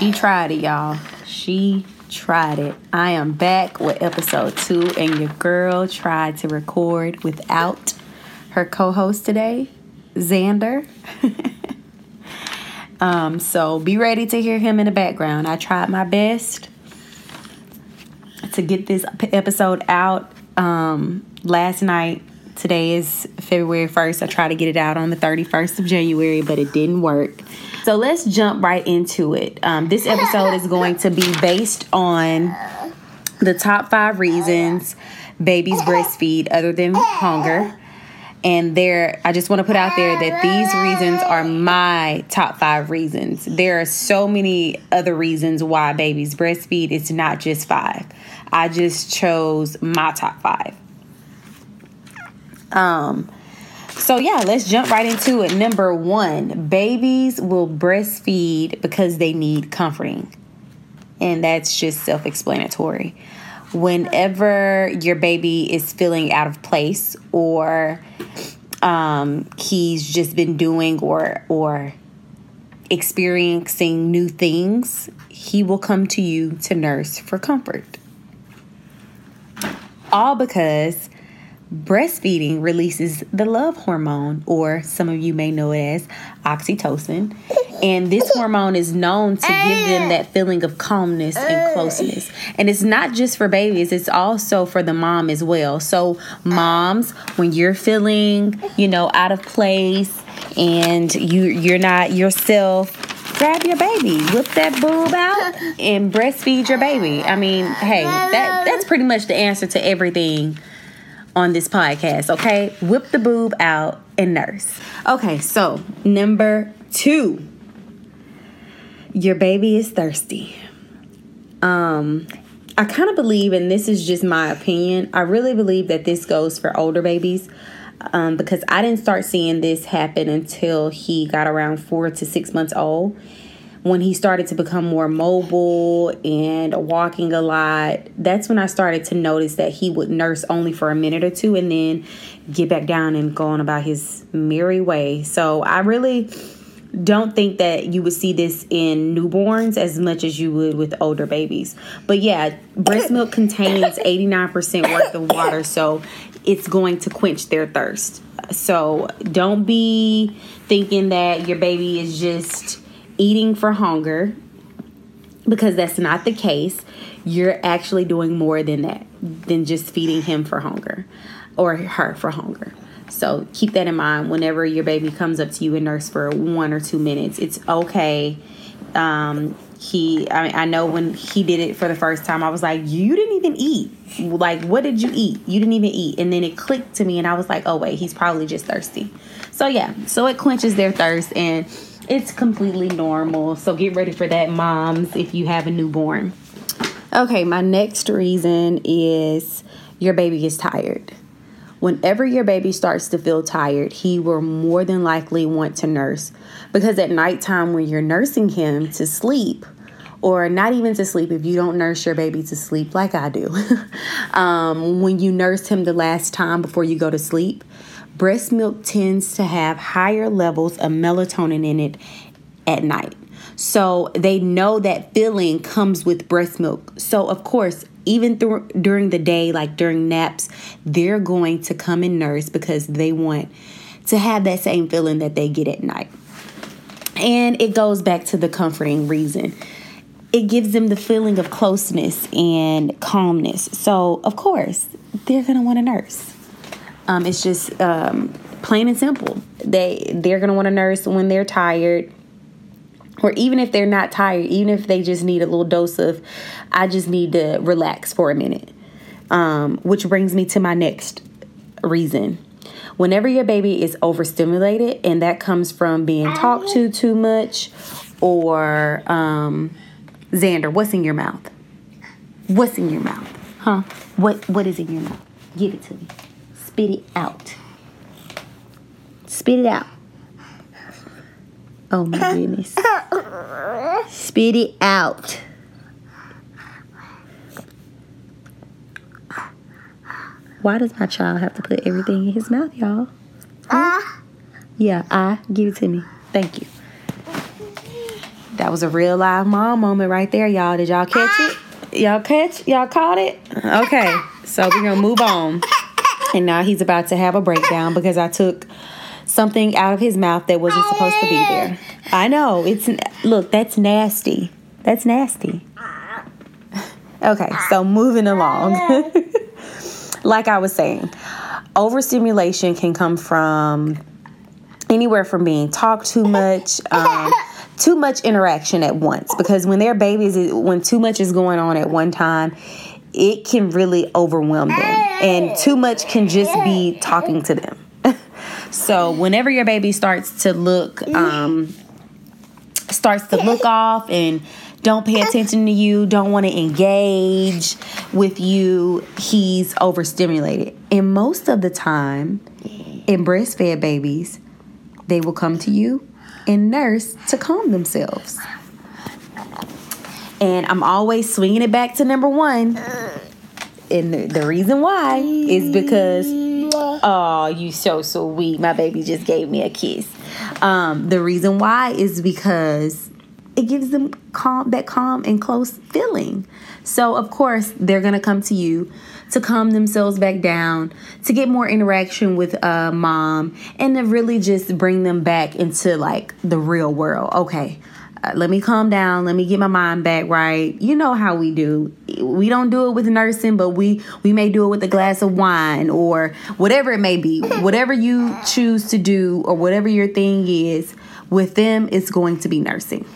She tried it, y'all. She tried it. I am back with episode two, and your girl tried to record without her co host today, Xander. um, so be ready to hear him in the background. I tried my best to get this episode out um, last night. Today is February 1st. I tried to get it out on the 31st of January, but it didn't work. So let's jump right into it. Um, this episode is going to be based on the top five reasons babies breastfeed other than hunger. And there, I just want to put out there that these reasons are my top five reasons. There are so many other reasons why babies breastfeed. It's not just five. I just chose my top five. Um, so yeah, let's jump right into it. Number one, babies will breastfeed because they need comforting. And that's just self-explanatory. Whenever your baby is feeling out of place or um, he's just been doing or or experiencing new things, he will come to you to nurse for comfort. All because breastfeeding releases the love hormone, or some of you may know it as oxytocin. And this hormone is known to give them that feeling of calmness and closeness. And it's not just for babies, it's also for the mom as well. So, moms, when you're feeling, you know, out of place and you you're not yourself, grab your baby, whip that boob out, and breastfeed your baby. I mean, hey, that that's pretty much the answer to everything on this podcast, okay? Whip the boob out and nurse. Okay, so number two, your baby is thirsty. Um, I kind of believe, and this is just my opinion, I really believe that this goes for older babies. Um, because I didn't start seeing this happen until he got around four to six months old when he started to become more mobile and walking a lot, that's when I started to notice that he would nurse only for a minute or two and then get back down and go on about his merry way. So I really don't think that you would see this in newborns as much as you would with older babies. But yeah, breast milk contains 89% worth of water, so it's going to quench their thirst. So don't be thinking that your baby is just eating for hunger because that's not the case. You're actually doing more than that, than just feeding him for hunger or her for hunger. So keep that in mind whenever your baby comes up to you and nurse for one or two minutes. It's okay. Um, he, I mean, I know when he did it for the first time, I was like, you didn't even eat. Like, what did you eat? You didn't even eat. And then it clicked to me, and I was like, oh, wait, he's probably just thirsty. So, yeah, so it quenches their thirst. And it's completely normal. So get ready for that, moms, if you have a newborn. Okay, my next reason is your baby is tired. Whenever your baby starts to feel tired, he will more than likely want to nurse. Because at nighttime, when you're nursing him to sleep, or not even to sleep if you don't nurse your baby to sleep like I do, um, when you nurse him the last time before you go to sleep, breast milk tends to have higher levels of melatonin in it at night. So they know that feeling comes with breast milk. So, of course, even through, during the day, like during naps, they're going to come and nurse because they want to have that same feeling that they get at night. And it goes back to the comforting reason. It gives them the feeling of closeness and calmness. So, of course, they're going to want to nurse. Um, it's just um, plain and simple. They they're gonna want to nurse when they're tired, or even if they're not tired, even if they just need a little dose of, I just need to relax for a minute. Um, which brings me to my next reason. Whenever your baby is overstimulated, and that comes from being talked to too much, or um, Xander, what's in your mouth? What's in your mouth? Huh? What What is in your mouth? Give it to me. Spit it out. Spit it out. Oh my goodness. Spit it out. Why does my child have to put everything in his mouth, y'all? Huh? Yeah, I give it to me. Thank you. That was a real live mom moment right there, y'all. Did y'all catch it? Y'all catch? Y'all caught it? Okay. So we're gonna move on. And now he's about to have a breakdown because I took something out of his mouth that wasn't supposed to be there. I know. It's look, that's nasty. That's nasty. Okay, so moving along. like I was saying, overstimulation can come from anywhere from being talked too much, um, too much interaction at once. Because when they're babies, when too much is going on at one time, it can really overwhelm them. And too much can just be talking to them. so whenever your baby starts to look, um, starts to look off and don't pay attention to you, don't want to engage with you, he's overstimulated. And most of the time, in breastfed babies, they will come to you and nurse to calm themselves. And I'm always swinging it back to number one. And the, the reason why is because, oh, you so so sweet. My baby just gave me a kiss. Um, the reason why is because it gives them calm that calm and close feeling. So of course they're gonna come to you to calm themselves back down, to get more interaction with uh, mom, and to really just bring them back into like the real world. Okay, uh, let me calm down. Let me get my mind back right. You know how we do. We don't do it with nursing, but we we may do it with a glass of wine or whatever it may be. Whatever you choose to do or whatever your thing is, with them it's going to be nursing.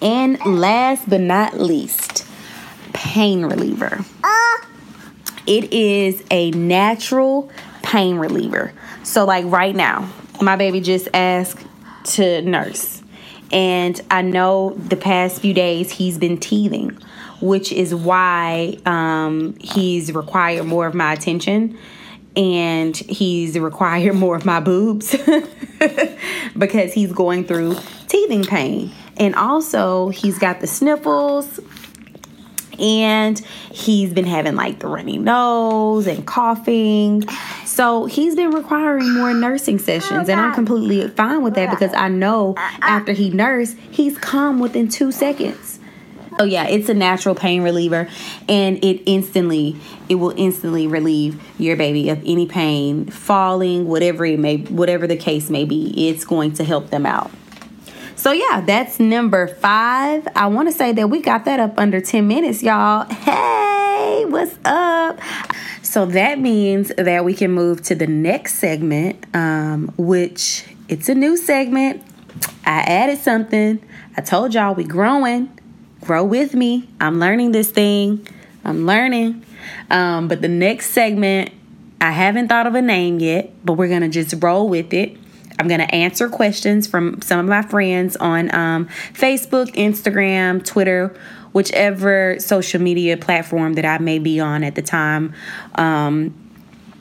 And last but not least, pain reliever. It is a natural pain reliever. So, like right now, my baby just asked to nurse. And I know the past few days he's been teething, which is why um, he's required more of my attention and he's required more of my boobs because he's going through teething pain. And also, he's got the sniffles and he's been having like the runny nose and coughing. So he's been requiring more nursing sessions, and I'm completely fine with that because I know after he nursed, he's calm within two seconds. Oh yeah, it's a natural pain reliever, and it instantly it will instantly relieve your baby of any pain, falling, whatever it may, whatever the case may be. It's going to help them out. So yeah, that's number five. I want to say that we got that up under 10 minutes, y'all. Hey, what's up? So that means that we can move to the next segment, um, which it's a new segment. I added something. I told y'all we growing. Grow with me. I'm learning this thing. I'm learning. Um, but the next segment, I haven't thought of a name yet, but we're gonna just roll with it. I'm going to answer questions from some of my friends on um, Facebook, Instagram, Twitter, whichever social media platform that I may be on at the time. Um,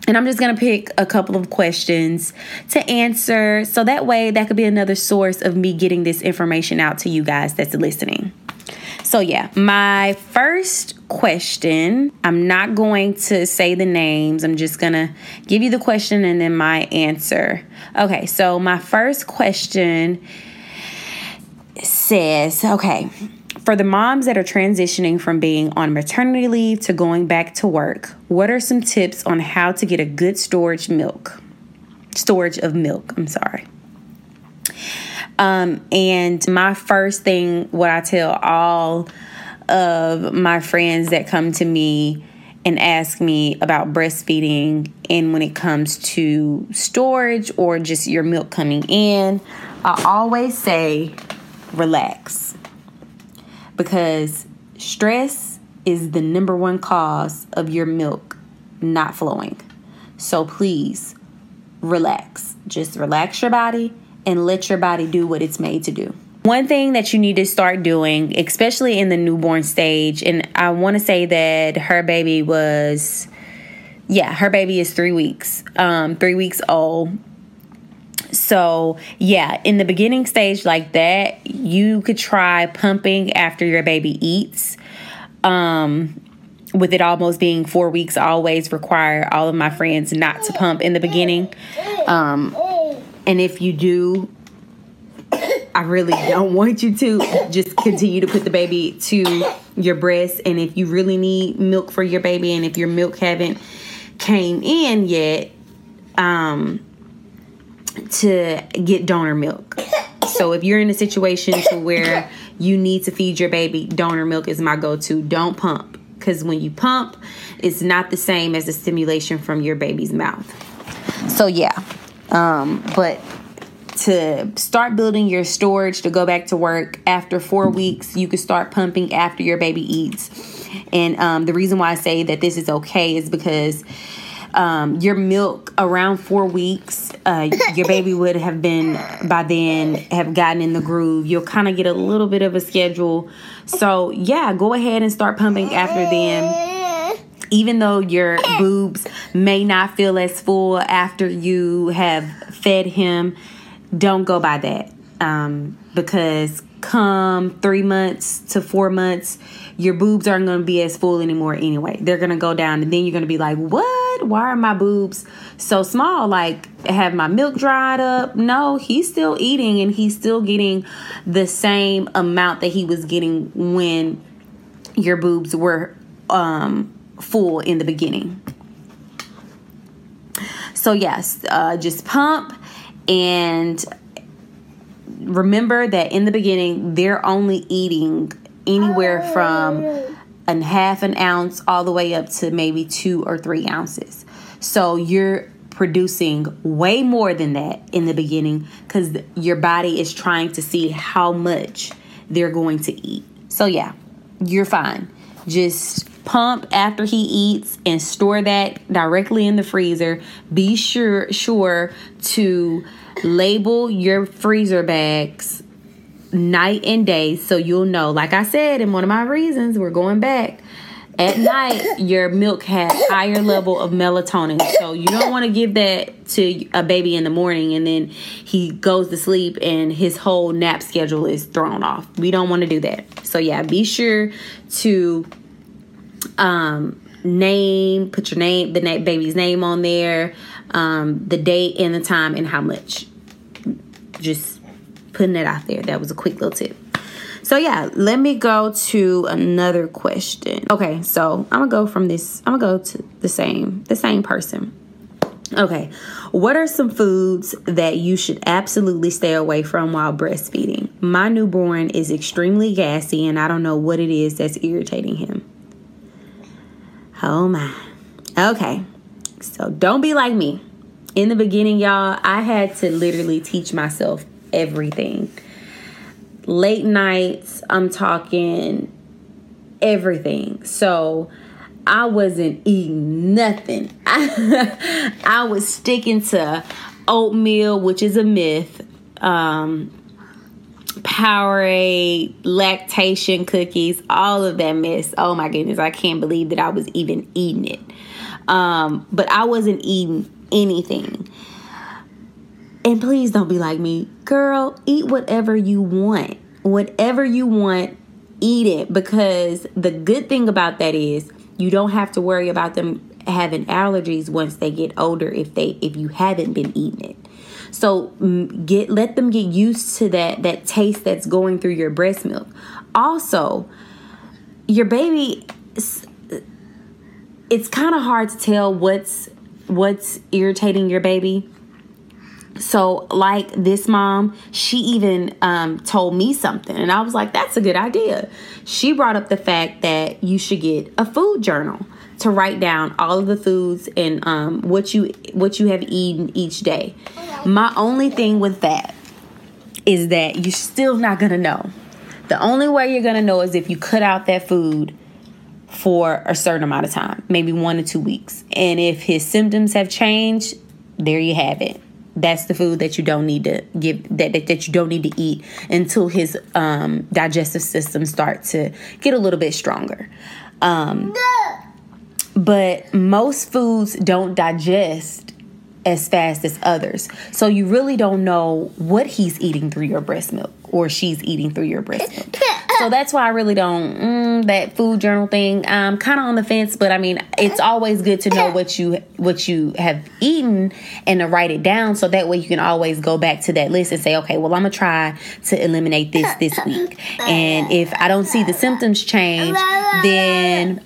and I'm just going to pick a couple of questions to answer. So that way, that could be another source of me getting this information out to you guys that's listening. So, yeah, my first question, I'm not going to say the names. I'm just going to give you the question and then my answer. Okay, so my first question says, okay, for the moms that are transitioning from being on maternity leave to going back to work, what are some tips on how to get a good storage milk? Storage of milk, I'm sorry. Um, and my first thing, what I tell all of my friends that come to me and ask me about breastfeeding and when it comes to storage or just your milk coming in, I always say relax because stress is the number one cause of your milk not flowing. So please relax. Just relax your body and let your body do what it's made to do. One thing that you need to start doing, especially in the newborn stage, and I want to say that her baby was, yeah, her baby is three weeks, um, three weeks old. So, yeah, in the beginning stage like that, you could try pumping after your baby eats. Um, with it almost being four weeks, always require all of my friends not to pump in the beginning. Um, and if you do I really don't want you to. Just continue to put the baby to your breast. And if you really need milk for your baby, and if your milk haven't came in yet, um, to get donor milk. So if you're in a situation to where you need to feed your baby, donor milk is my go-to. Don't pump because when you pump, it's not the same as the stimulation from your baby's mouth. So yeah, um, but to start building your storage to go back to work after four weeks, you can start pumping after your baby eats. And um, the reason why I say that this is okay is because um, your milk around four weeks, uh, your baby would have been by then have gotten in the groove. You'll kind of get a little bit of a schedule. So yeah, go ahead and start pumping after them. Even though your boobs may not feel as full after you have fed him, don't go by that um, because come three months to four months, your boobs aren't going to be as full anymore anyway. They're going to go down, and then you're going to be like, What? Why are my boobs so small? Like, have my milk dried up? No, he's still eating and he's still getting the same amount that he was getting when your boobs were um, full in the beginning. So, yes, uh, just pump and remember that in the beginning, they're only eating anywhere oh, from a half an ounce all the way up to maybe two or three ounces. So you're producing way more than that in the beginning because your body is trying to see how much they're going to eat. So, yeah, you're fine. Just pump after he eats and store that directly in the freezer. Be sure sure to label your freezer bags night and day so you'll know. Like I said in one of my reasons, we're going back. At night, your milk has higher level of melatonin, so you don't want to give that to a baby in the morning and then he goes to sleep and his whole nap schedule is thrown off. We don't want to do that. So yeah, be sure to um, name, put your name, the baby's name on there, um, the date and the time, and how much. Just putting it out there. That was a quick little tip. So yeah, let me go to another question. Okay, so I'm gonna go from this. I'm gonna go to the same, the same person. Okay, what are some foods that you should absolutely stay away from while breastfeeding? My newborn is extremely gassy, and I don't know what it is that's irritating him. Oh my. Okay. So don't be like me. In the beginning, y'all, I had to literally teach myself everything. Late nights, I'm talking everything. So I wasn't eating nothing. I, was sticking to oatmeal, which is a myth. Um, Powerade, lactation cookies, all of that mess. Oh my goodness, I can't believe that I was even eating it. Um, but I wasn't eating anything. And please don't be like me. Girl, eat whatever you want. Whatever you want, eat it because the good thing about that is you don't have to worry about them having allergies once they get older if they if you haven't been eating it. So mm, get let them get used to that that taste that's going through your breast milk. Also, your baby it's kind of hard to tell what's what's irritating your baby. So, like this mom, she even um, told me something, and I was like, "That's a good idea." She brought up the fact that you should get a food journal to write down all of the foods and um, what you what you have eaten each day. My only thing with that is that you're still not gonna know. The only way you're gonna know is if you cut out that food for a certain amount of time, maybe one to two weeks. And if his symptoms have changed, there you have it. That's the food that you don't need to give that, that, that you don't need to eat until his um, digestive system start to get a little bit stronger. Um, but most foods don't digest as fast as others. So you really don't know what he's eating through your breast milk or she's eating through your breast milk. So that's why I really don't mm, that food journal thing. I'm kind of on the fence, but I mean, it's always good to know what you what you have eaten and to write it down, so that way you can always go back to that list and say, okay, well, I'm gonna try to eliminate this this week, and if I don't see the symptoms change, then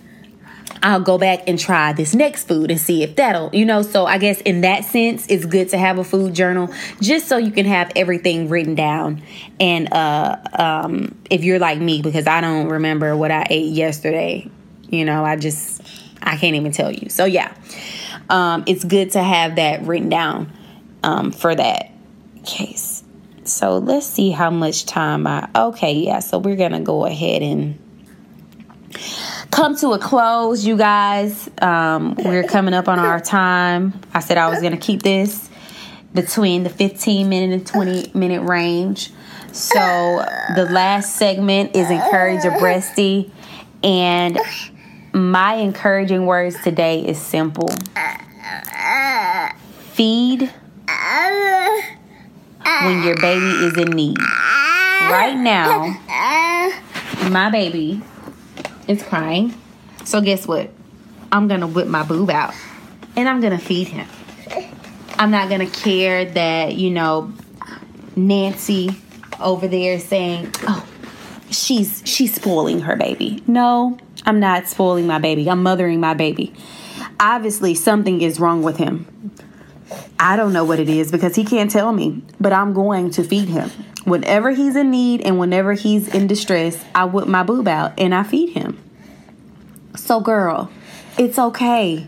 I'll go back and try this next food and see if that'll, you know. So I guess in that sense, it's good to have a food journal just so you can have everything written down. And uh, um, if you're like me, because I don't remember what I ate yesterday, you know, I just, I can't even tell you. So yeah, um, it's good to have that written down um, for that case. So let's see how much time I, okay, yeah, so we're to go ahead and come to a close, you guys. Um, we're coming up on our time. I said I was going to keep this between the 15 minute and 20 minute range. So the last segment is encourage a breastie. And my encouraging words today is simple feed when your baby is in need. Right now, my baby is crying. So guess what? I'm gonna whip my boob out and I'm gonna feed him. I'm not gonna care that, you know, Nancy over there saying, Oh, she's she's spoiling her baby. No, I'm not spoiling my baby. I'm mothering my baby. Obviously something is wrong with him. I don't know what it is because he can't tell me, but I'm going to feed him. Whenever he's in need and whenever he's in distress, I whip my boob out and I feed him. So, girl, it's okay.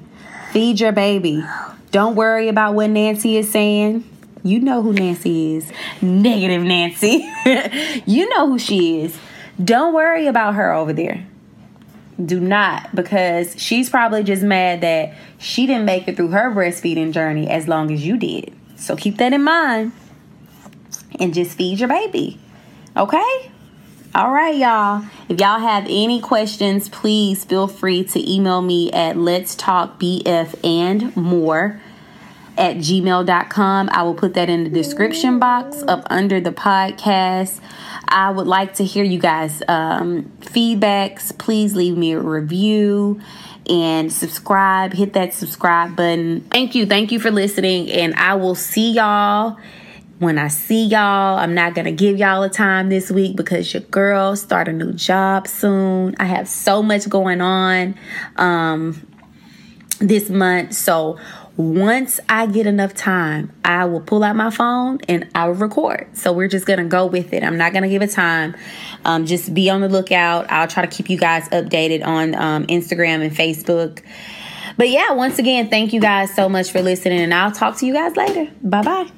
Feed your baby. Don't worry about what Nancy is saying. You know who Nancy is. Negative Nancy. you know who she is. Don't worry about her over there. Do not, because she's probably just mad that she didn't make it through her breastfeeding journey as long as you did. So keep that in mind and just feed your baby. Okay? All right, y'all. If y'all have any questions, please feel free to email me at let's talk BF and more at gmail.com. I will put that in the description box up under the podcast. I would like to hear you guys' um, feedbacks. Please leave me a review and subscribe. Hit that subscribe button. Thank you. Thank you for listening. And I will see y'all when I see y'all, I'm not gonna give y'all a time this week because your girl start a new job soon. I have so much going on um, this month. So once I get enough time, I will pull out my phone and I will record. So we're just gonna go with it. I'm not gonna give a time. Um, just be on the lookout. I'll try to keep you guys updated on um, Instagram and Facebook. But yeah, once again, thank you guys so much for listening, and I'll talk to you guys later. Bye bye.